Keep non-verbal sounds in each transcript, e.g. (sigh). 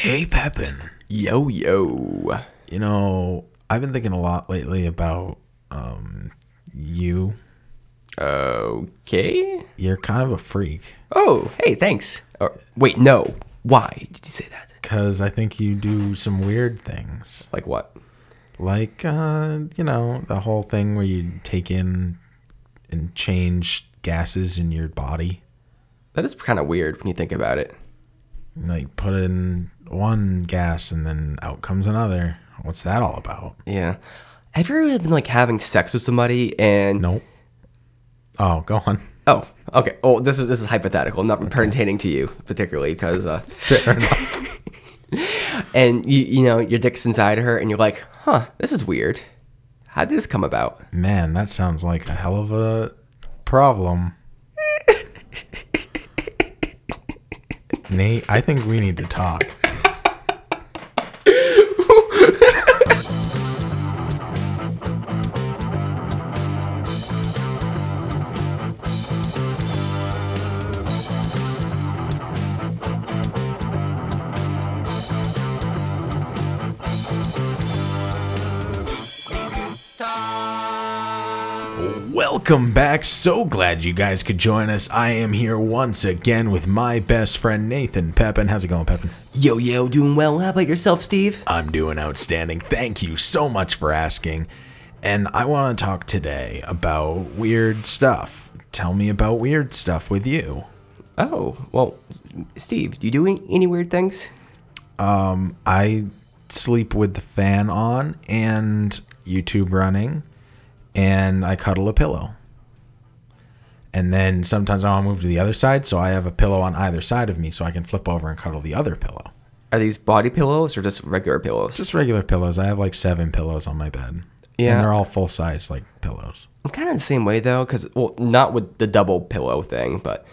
Hey, Pepin. Yo yo. You know, I've been thinking a lot lately about um, you. Okay. You're kind of a freak Oh, hey, thanks. Or, wait, no. Why did you say that? because I think you do some weird things. Like what? Like, uh, you know, the whole thing where you take in and change gases in your body. That is kind of weird when you think about it. Like, put in one gas and then out comes another. What's that all about? Yeah. Have you ever been like having sex with somebody and Nope. Oh, go on. Oh, okay. Oh, this is this is hypothetical, not pertaining to you particularly, because uh, (laughs) and you you know your dick's inside her, and you're like, huh, this is weird. How did this come about? Man, that sounds like a hell of a problem. (laughs) Nate, I think we need to talk. Welcome back. So glad you guys could join us. I am here once again with my best friend Nathan Pepin. How's it going, Pepin? Yo yo, doing well. How about yourself, Steve? I'm doing outstanding. Thank you so much for asking. And I want to talk today about weird stuff. Tell me about weird stuff with you. Oh, well, Steve, do you do any- any weird things? Um, I sleep with the fan on and YouTube running, and I cuddle a pillow. And then sometimes I want to move to the other side, so I have a pillow on either side of me so I can flip over and cuddle the other pillow. Are these body pillows or just regular pillows? Just regular pillows. I have like seven pillows on my bed. Yeah. And they're all full size, like pillows. I'm kind of the same way though, because well, not with the double pillow thing, but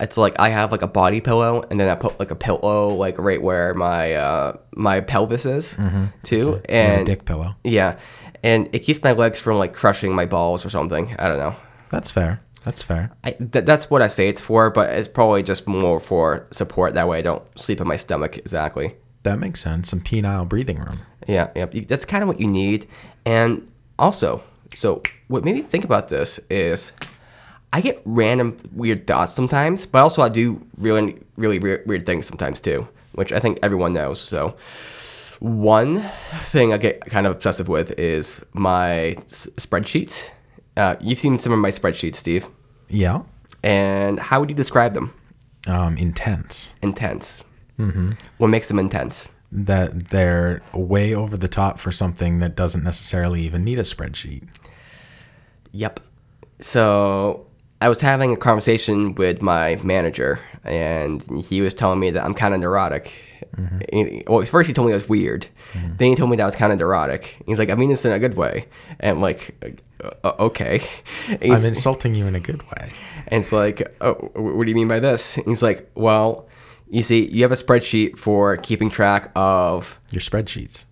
it's like I have like a body pillow, and then I put like a pillow like right where my uh, my pelvis is too, And a and dick pillow. yeah, and it keeps my legs from like crushing my balls or something. I don't know. That's fair. That's fair. I, th- that's what I say it's for, but it's probably just more for support. That way, I don't sleep in my stomach exactly. That makes sense. Some penile breathing room. Yeah, yeah, that's kind of what you need. And also, so what made me think about this is I get random weird thoughts sometimes, but also I do really, really weird, weird things sometimes too, which I think everyone knows. So, one thing I get kind of obsessive with is my s- spreadsheets. Uh, you've seen some of my spreadsheets, Steve. Yeah. And how would you describe them? Um, intense. Intense. Mm-hmm. What makes them intense? That they're way over the top for something that doesn't necessarily even need a spreadsheet. Yep. So I was having a conversation with my manager, and he was telling me that I'm kind of neurotic. He- Well, first he told me that was weird. Then he told me that was kind of neurotic. He's like, I mean this in a good way. And I'm like, uh, uh, okay. (laughs) I'm insulting you in a good way. and it's like, oh, what do you mean by this? And he's like, well, you see, you have a spreadsheet for keeping track of, Your spreadsheets.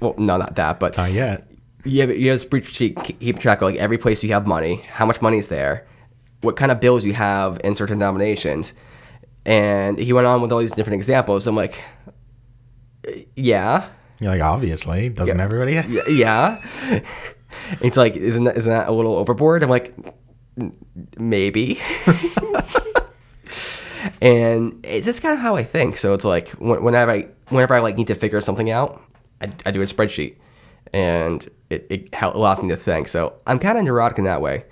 well, no, not that, but Not yet. you have, you have a spreadsheet keep track of like every place you have money, how much money is there, what kind of bills you have in certain denominations, and he went on with all these different examples. I'm like, yeah, You're like, obviously. Doesn't everybody? y- (laughs) yeah. it's like, isn't that, isn't that a little overboard? I'm like, "N- maybe. (laughs) and it's just kind of how I think. So it's like whenever I whenever I like need to figure something out, I, I do a spreadsheet, and it, it allows me to think. So I'm kind of neurotic in that way.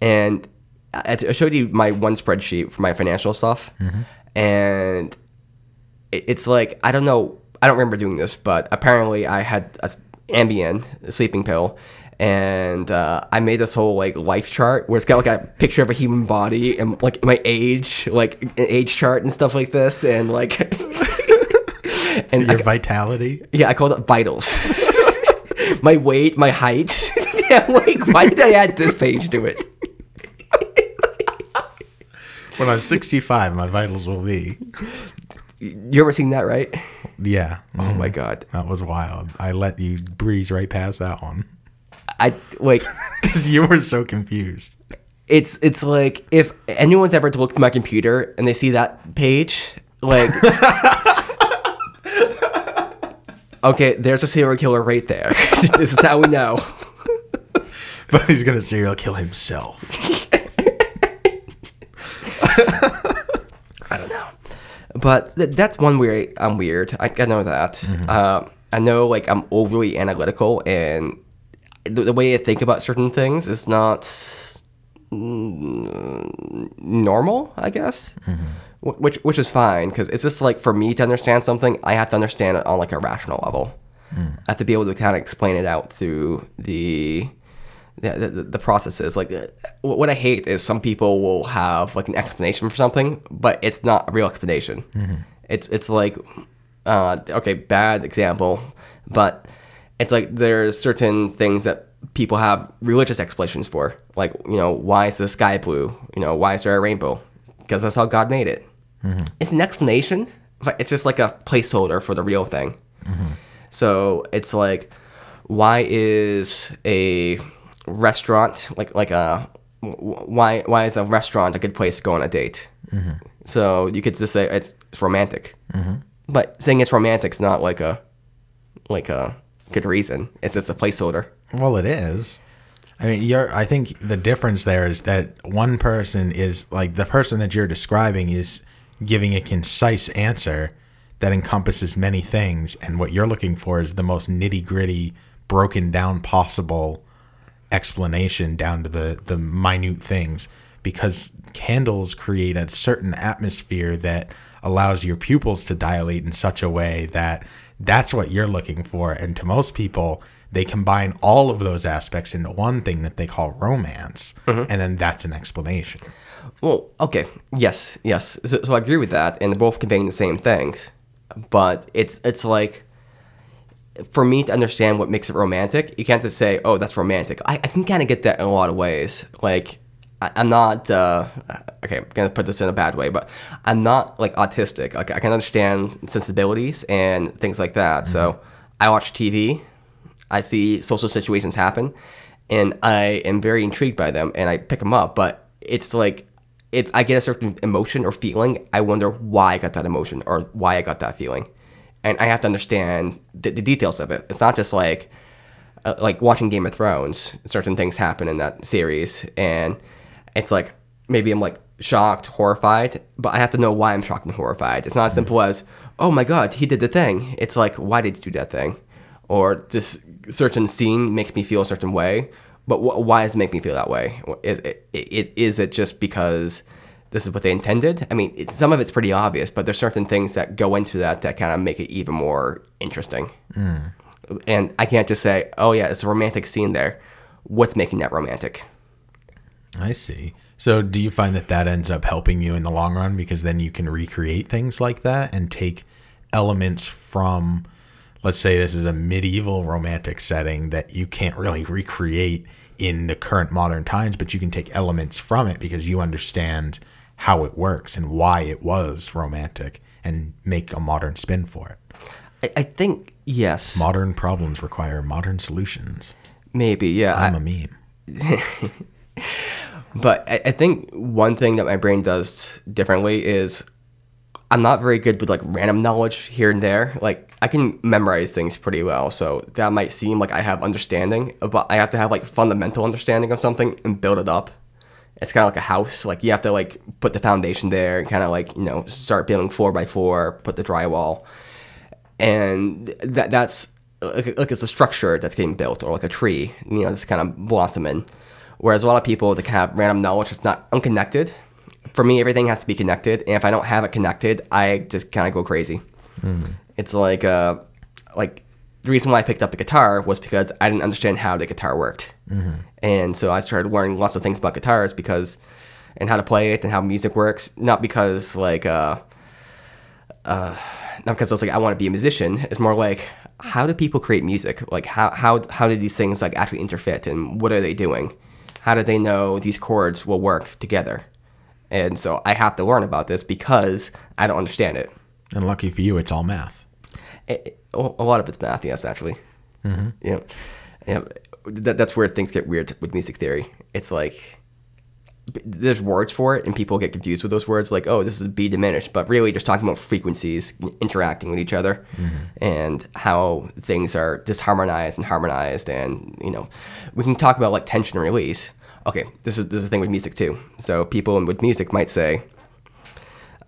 And I, I showed you my one spreadsheet for my financial stuff, and it, it's like I don't know. I don't remember doing this, but apparently I had a Ambien a sleeping pill, and uh, I made this whole like life chart where it's got like a picture of a human body and like my age, like an age chart and stuff like this, and like (laughs) and Your I, vitality. yeah, I called it vitals. (laughs) my weight, my height. (laughs) yeah, like why did I add this page to it? When I'm 65, my vitals will be. You ever seen that, right? Yeah. Oh my mm-hmm. god. That was wild. I let you breeze right past that one. I like (laughs) Because you were so confused. it's it's like if anyone's ever looked at my computer and they see that page, like (laughs) Okay, there's a serial killer right there. (laughs) this is how we know. But he's gonna serial kill himself. I don't know. But th- that's one way I'm weird. I, I know that. Uh, I know like I'm overly analytical and the, the way I think about certain things is not mm, normal, I guess. Wh- Which which is fine because it's just like for me to understand something, I have to understand it on like a rational level. I have to be able to kind of explain it out through the the, the, the processes. Like uh, what I hate is some people will have like an explanation for something, but it's not a real explanation. It's it's like uh, okay, bad example, but it's like there's certain things that people have religious explanations for. Like you know, why is the sky blue? You know, why is there a rainbow? Because that's how God made it. It's an explanation, but it's just like a placeholder for the real thing. So it's like, why is a restaurant like like a why why is a restaurant a good place to go on a date? Mm-hmm. So you could just say it's, it's romantic, mm-hmm. but saying it's romantic's not like a like a good reason. It's just a placeholder. Well, it is. I mean, you're. I think the difference there is that one person is like the person that you're describing is giving a concise answer that encompasses many things, and what you're looking for is the most nitty gritty, broken down possible explanation down to the the minute things. Because candles create a certain atmosphere that allows your pupils to dilate in such a way that that's what you're looking for. And to most people, they combine all of those aspects into one thing that they call romance. Mm-hmm. And then that's an explanation. Well, okay, yes, yes. So, so I agree with that, and they're both conveying the same things. But it's it's like for me to understand what makes it romantic, you can't just say, "Oh, that's romantic." I, I can kind of get that in a lot of ways. Like I, I'm not uh, okay. I'm gonna put this in a bad way, but I'm not like autistic. Like I can understand sensibilities and things like that. So I watch TV, I see social situations happen, and I am very intrigued by them, and I pick them up. But it's like if I get a certain emotion or feeling, I wonder why I got that emotion or why I got that feeling, and I have to understand the, the details of it. It's not just like uh, like watching Game of Thrones. Certain things happen in that series, and it's like maybe I'm like shocked, horrified, but I have to know why I'm shocked and horrified. It's not as simple as oh my god, he did the thing. It's like why did he do that thing, or this certain scene makes me feel a certain way. But wh- why does it make me feel that way? Is it, it, is it just because this is what they intended? I mean, some of it's pretty obvious, but there's certain things that go into that that kind of make it even more interesting. Hmm. And I can't just say, oh yeah, it's a romantic scene there. What's making that romantic? I see. So, do you find that that ends up helping you in the long run because then you can recreate things like that and take elements from, let's say, this is a medieval romantic setting that you can't really recreate in the current modern times, but you can take elements from it because you understand how it works and why it was romantic and make a modern spin for it. I, I think yes, Modern problems require modern solutions. maybe yeah. I- I'm a meme. (laughs) But I, I think one thing that my brain does differently is I'm not very good with like random knowledge here and there. Like I can memorize things pretty well, so that might seem like I have understanding, but I have to have like fundamental understanding of something and build it up. It's kind of like a house. Like you have to like put the foundation there and kind of like you know start building four by four, put the drywall, and that that's like, like it's a structure that's getting built or like a tree, you know, it's kind of blossoming. Whereas a lot of people that have random knowledge is not unconnected. For me, everything has to be connected, and if I don't have it connected, I just kind of go crazy. It's like uh, like the reason why I picked up the guitar was because I didn't understand how the guitar worked, and so I started learning lots of things about guitars because and how to play it and how music works. Not because like uh, not because I was like I want to be a musician. It's more like how do people create music? Like how how how do these things like actually interfit and what are they doing? How do they know these chords will work together? And so I have to learn about this because I don't understand it. And lucky for you, it's all math. It- it- a a lot of it's math, yes, actually. Mm-hmm. Yeah, yeah. That, that's where things get weird with music theory. It's like there's words for it, and people get confused with those words, like, oh, this is B diminished, but really just talking about frequencies interacting with each other, and how things are disharmonized and harmonized, and you know, we can talk about like tension and release. Okay, this is this is the thing with music too. So people with music might say,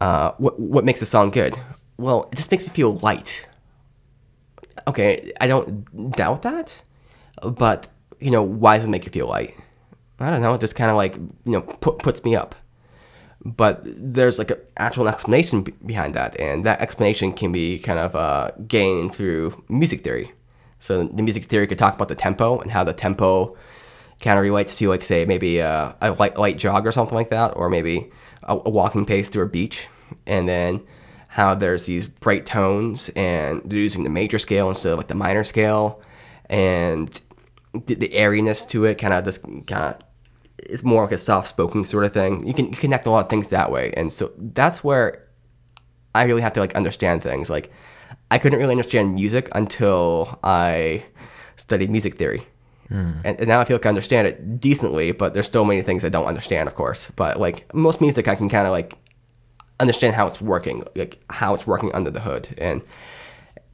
uh, what what makes a song good? Well, it just makes me feel light. Okay, I don't doubt that, but you know, why does it make you feel light? I don't know. It just kind of like you know put, puts me up. But there's like an actual explanation be- behind that, and that explanation can be kind of uh, gained through music theory. So the music theory could talk about the tempo and how the tempo kind of relates to like say maybe a, a light, light jog or something like that, or maybe a, a walking pace through a beach, and then how there's these bright tones and they're using the major scale instead of like the minor scale, and the, the airiness to it kind of just kind of it's more like a soft spoken sort of thing. You can you connect a lot of things that way, and so that's where I really have to like understand things. Like I couldn't really understand music until I studied music theory. Hmm. And, and now I feel like I understand it decently, but there's still many things I don't understand, of course. But like most music, I can kind of like understand how it's working, like how it's working under the hood, and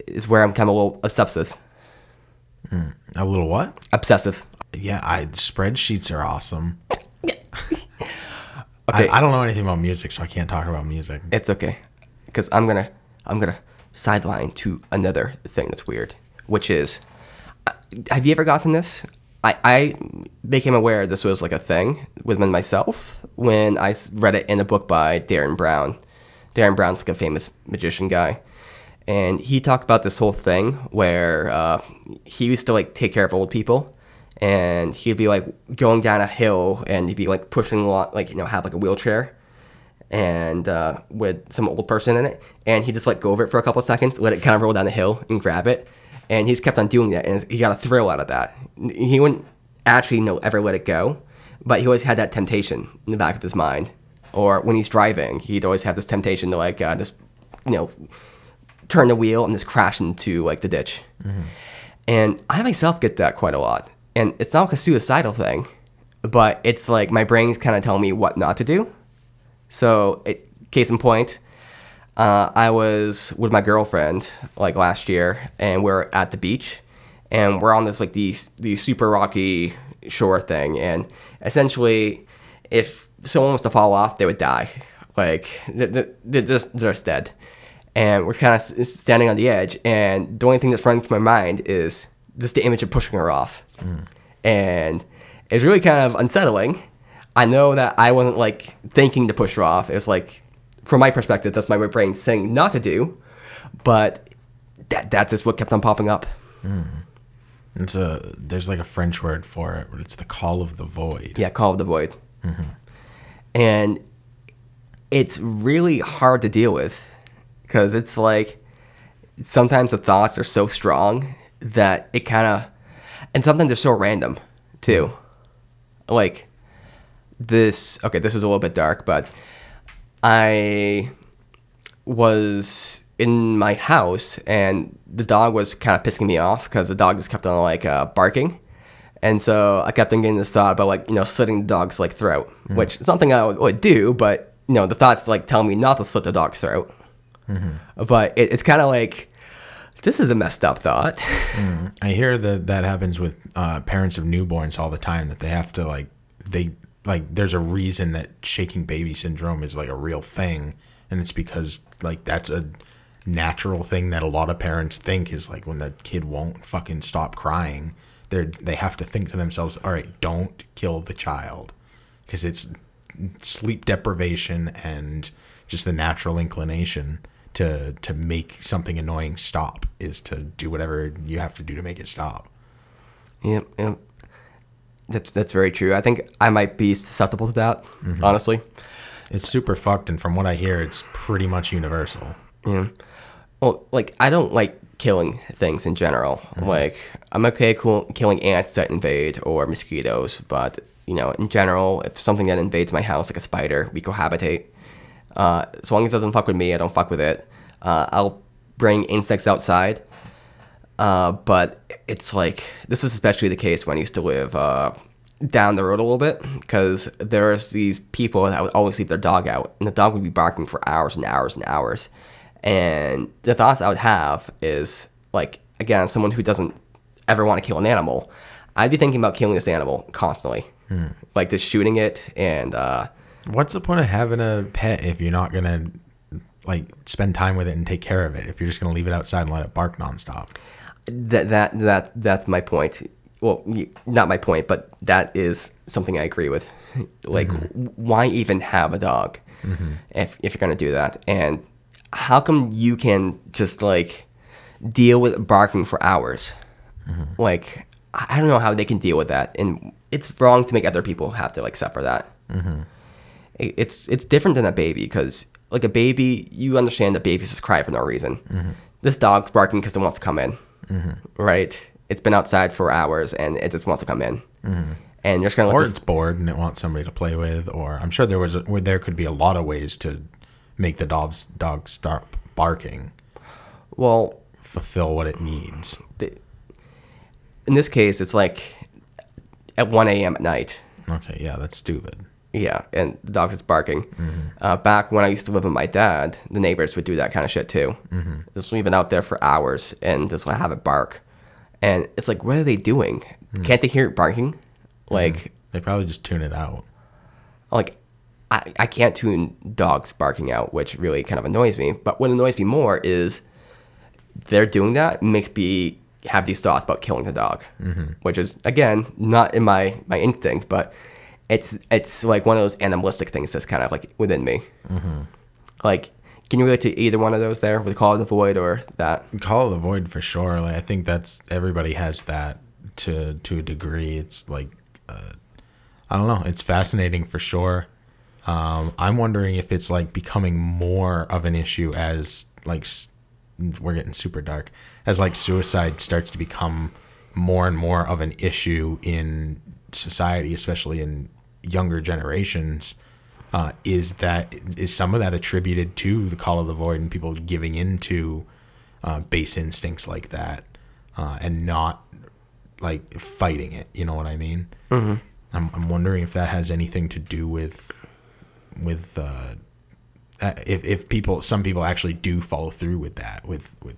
is where I'm kind of a little obsessive. A little what? Obsessive. Yeah, I spreadsheets are awesome. (laughs) Okay, I, I don't know anything about music, so I can't talk about music. it's okay, because I'm gonna I'm gonna sideline to another thing that's weird, which is, uh, have you ever gotten this? I, I became aware this was like a thing within myself when I read it in a book by Derren Brown. Derren Brown's like a famous magician guy, and he talked about this whole thing where uh, he used to like take care of old people, and he'd be like going down a hill and he'd be like pushing a lot, like you know, have like a wheelchair, and uh, with some old person in it, and he'd just like go over it for a couple seconds, let it kind of roll down the hill, and grab it, and he's kept on doing that, and he got a thrill out of that. He wouldn't actually know ever let it go, but he always had that temptation in the back of his mind, or when he's driving, he'd always have this temptation to like uh, just you know turn the wheel and just crash into like the ditch. And I myself get that quite a lot, and it's not like a suicidal thing, but it's like my brain's kind of telling me what not to do. So, it, case in point, uh, I was with my girlfriend like last year, and we're at the beach, and we're on this like these these super rocky shore thing, and essentially, if someone was to fall off, they would die. Like they're, they're just they're just dead, and we're kind of standing on the edge, and the only thing that's running through my mind is just the image of pushing her off, and it's really kind of unsettling. I know that I wasn't like thinking to push her off. It was like, from my perspective, that's my brain saying not to do, but that that's just what kept on popping up. Mm-hmm. It's a there's like a French word for it, but it's the call of the void. Yeah, Call of the Void. Mm-hmm. And it's really hard to deal with because it's like sometimes the thoughts are so strong that it kind of, and sometimes they're so random too. Mm-hmm. Like this, okay, this is a little bit dark, but I was in my house and the dog was kind of pissing me off because the dog just kept on like uh, barking. And so I kept on getting this thought about like, you know, slitting the dog's like throat, which is something I would, would do, but you know, the thoughts like tell me not to slit the dog's throat. But it, it's kind of like, this is a messed up thought. I hear that that happens with uh, parents of newborns all the time. That they have to like they like. There's a reason that shaking baby syndrome is like a real thing, and it's because like that's a natural thing that a lot of parents think is like when the kid won't fucking stop crying. They they have to think to themselves, all right, don't kill the child, because it's sleep deprivation and just the natural inclination to to make something annoying stop is to do whatever you have to do to make it stop. Yep, yep. That's that's very true. I think I might be susceptible to that, honestly. It's super fucked, and from what I hear, it's pretty much universal. Yeah. Well, like I don't like killing things in general. Like I'm okay cool killing ants that invade or mosquitoes, but you know, in general, if something that invades my house like a spider, we cohabitate. Uh, as long as it doesn't fuck with me, I don't fuck with it. Uh, I'll bring insects outside. Uh, but it's like this is especially the case when I used to live uh, down the road a little bit because there's these people that would always leave their dog out, and the dog would be barking for hours and hours and hours. And the thoughts I would have is like, again, someone who doesn't ever want to kill an animal, I'd be thinking about killing this animal constantly, like just shooting it and. uh What's the point of having a pet if you're not gonna like spend time with it and take care of it? If you're just gonna leave it outside and let it bark nonstop. That that that that's my point. Well, not my point, but that is something I agree with. (laughs) Like, mm-hmm. w- why even have a dog mm-hmm. if if you're gonna do that? And how come you can just like deal with barking for hours? Mm-hmm. Like, I I don't know how they can deal with that, and it's wrong to make other people have to like suffer that. It- It's it's different than a baby because like a baby, you understand that babies just cry for no reason. This dog's barking because it wants to come in, Mm-hmm. right? It's been outside for hours and it just wants to come in, mm-hmm. and you're just gonna let Or it's bored and it wants somebody to play with. Or I'm sure there was a, where there could be a lot of ways to make the dog's dog start barking, well, fulfill what it needs. the, in this case, it's like at 1 a.m. at night. Okay, yeah, that's stupid. Yeah, and the dog's just barking. Uh, back when I used to live with my dad, the neighbors would do that kind of shit too. Mm-hmm. Just leave it out there for hours and just like, have it bark. And it's like, what are they doing? Can't they hear it barking? Like, They probably just tune it out. like I, I can't tune dogs barking out, which really kind of annoys me. But what annoys me more is they're doing that makes me have these thoughts about killing the dog, which is again not in my my instinct, but it's it's like one of those animalistic things that's kind of like within me. Like, can you relate to either one of those there with Call of the Void or that? Call of the Void for sure. Like I think that's everybody has that to to a degree. It's like uh, I don't know. It's fascinating for sure. Um, I'm wondering if it's like becoming more of an issue as like we're getting super dark as like suicide starts to become more and more of an issue in society, especially in younger generations. Uh, is that is some of that attributed to the call of the void and people giving into uh, base instincts like that uh, and not like fighting it? You know what I mean? Mm-hmm. I'm I'm wondering if that has anything to do with with uh, uh, if if people some people actually do follow through with that with with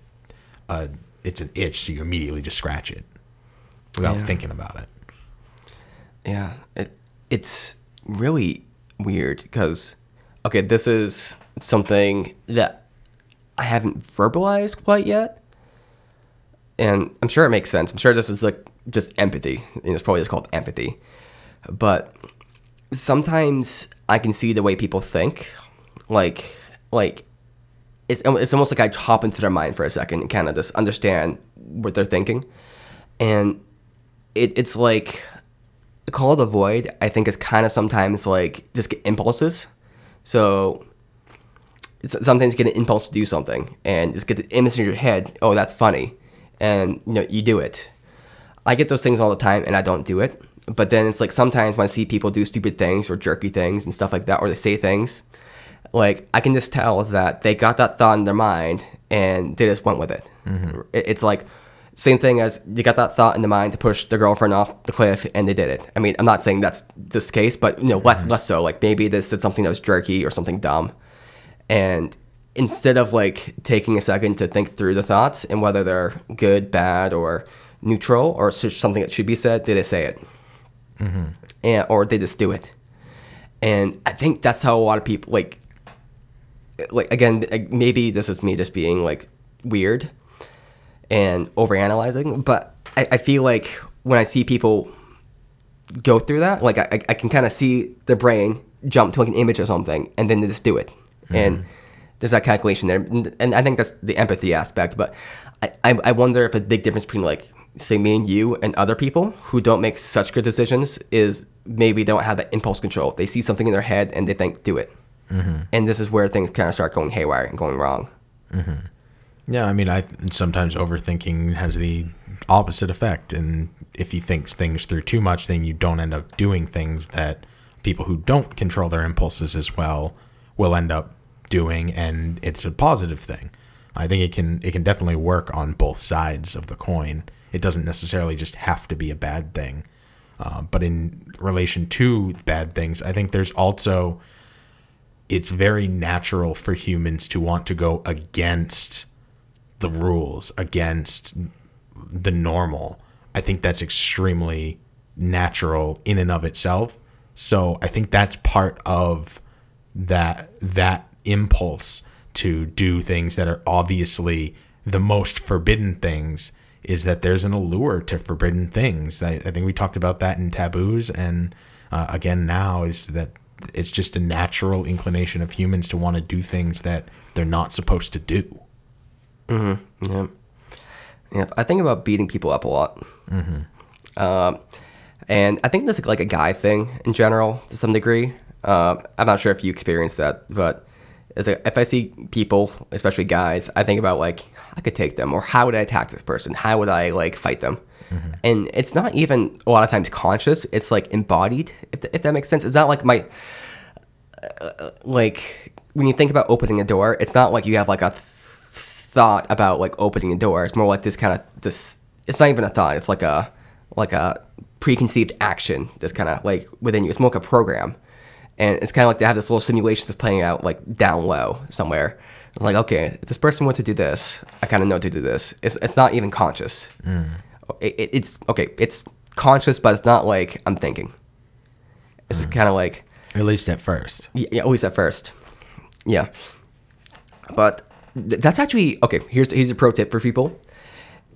uh it's an itch so you immediately just scratch it without Yeah. thinking about it. Yeah, it, it's really weird because, okay, this is something that I haven't verbalized quite yet, and I'm sure it makes sense. I'm sure this is like just empathy, it's probably just called empathy. But sometimes I can see the way people think, like like it's it's almost like I hop into their mind for a second and kind of just understand what they're thinking, and it, it's like call of the void i think is kind of sometimes like just get impulses. So it's, sometimes you get an impulse to do something and just get the image in your head oh that's funny and you know you do it. I get those things all the time and i don't do it but then it's like sometimes when i see people do stupid things or jerky things and stuff like that or they say things like i can just tell that they got that thought in their mind and they just went with it, mm-hmm. it it's like same thing as you got that thought in the mind to push the girlfriend off the cliff and they did it. I mean, I'm not saying that's this case, but you know, less mm-hmm. less so. Like maybe they said something that was jerky or something dumb. And instead of like taking a second to think through the thoughts and whether they're good, bad, or neutral or something that should be said, did they say it? Mm-hmm. And or they just do it. And I think that's how a lot of people like like again maybe this is me just being like weird and overanalyzing but I, I feel like when i see people go through that like i, I- can kind of see their brain jump to like an image or something and then they just do it. Mm-hmm. And there's that calculation there and and i think that's the empathy aspect but I, I, I wonder if a big difference between like say me and you and other people who don't make such good decisions is maybe they don't have that impulse control. They see something in their head and they think do it. Mm-hmm. And this is where things kind of start going haywire and going wrong mm-hmm. Yeah, I mean, I sometimes overthinking has the opposite effect, and if you think things through too much, then you don't end up doing things that people who don't control their impulses as well will end up doing, and it's a positive thing. I think it can it can definitely work on both sides of the coin. It doesn't necessarily just have to be a bad thing. Uh, but in relation to bad things, I think there's also it's very natural for humans to want to go against the rules, against the normal. I think that's extremely natural in and of itself. So I think that's part of that that impulse to do things that are obviously the most forbidden things is that there's an allure to forbidden things. I, I think we talked about that in taboos, and uh, again now is that it's just a natural inclination of humans to want to do things that they're not supposed to do. Mm-hmm. Yeah. Yeah. I think about beating people up a lot. Mm-hmm. Um, and I think this is like a guy thing in general to some degree. Uh, I'm not sure if you experienced that, but a, if I see people, especially guys, I think about like I could take them, or how would I attack this person? How would I like fight them? Mm-hmm. And it's not even a lot of times conscious. It's like embodied, if, th- if that makes sense. It's not like my uh, like when you think about opening a door. It's not like you have like a th- thought about like opening a door. It's more like this kind of this. It's not even a thought. It's like a like a preconceived action. This kind of like within you. It's more like a program and it's kind of like they have this little simulation that's playing out like down low somewhere. It's like, okay, if this person wants to do this, I kind of know to do this. It's, it's not even conscious. Mm. It, it, it's okay. It's conscious, but it's not like I'm thinking. It's mm. kind of like at least at first. Yeah, at least at first. Yeah, but that's actually okay. Here's here's a pro tip for people.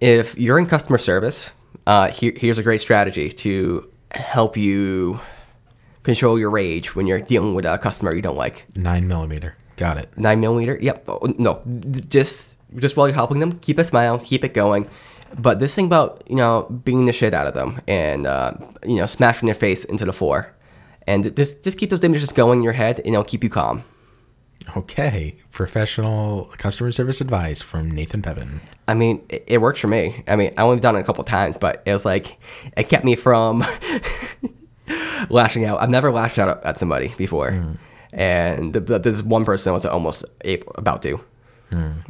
If you're in customer service, uh, here, here's a great strategy to help you control your rage when you're dealing with a customer you don't like. Nine millimeter. Got it. Nine millimeter. Yep. Oh, no, just just while you're helping them, keep a smile, keep it going. But this thing about you know beating the shit out of them and uh, you know smashing their face into the floor, and just just keep those images going in your head, and it'll keep you calm. Okay, professional customer service advice from Nathan Pepin. I mean, it, it works for me. I mean, I only done it a couple times, but it was like it kept me from (laughs) lashing out. I've never lashed out at somebody before, mm. and this one person was almost able, about to. Mm.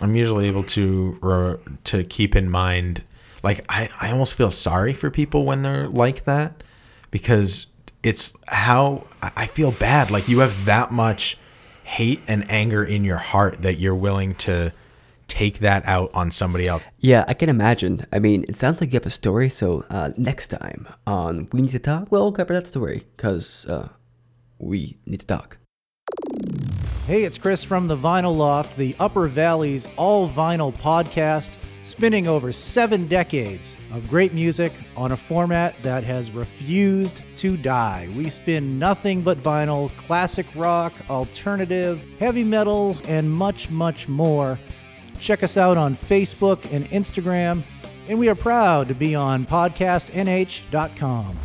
I'm usually able to to keep in mind, like I, I almost feel sorry for people when they're like that, because it's how I feel bad. Like you have that much hate and anger in your heart that you're willing to take that out on somebody else. Yeah, I can imagine. I mean, it sounds like you have a story. So uh, next time on We Need to Talk, we'll cover that story because uh, we need to talk. Hey, it's Chris from the Vinyl Loft, the Upper Valley's all vinyl podcast, spinning over seven decades of great music on a format that has refused to die. We spin nothing but vinyl, classic rock, alternative, heavy metal, and much, much more. Check us out on Facebook and Instagram, and we are proud to be on podcastnh.com.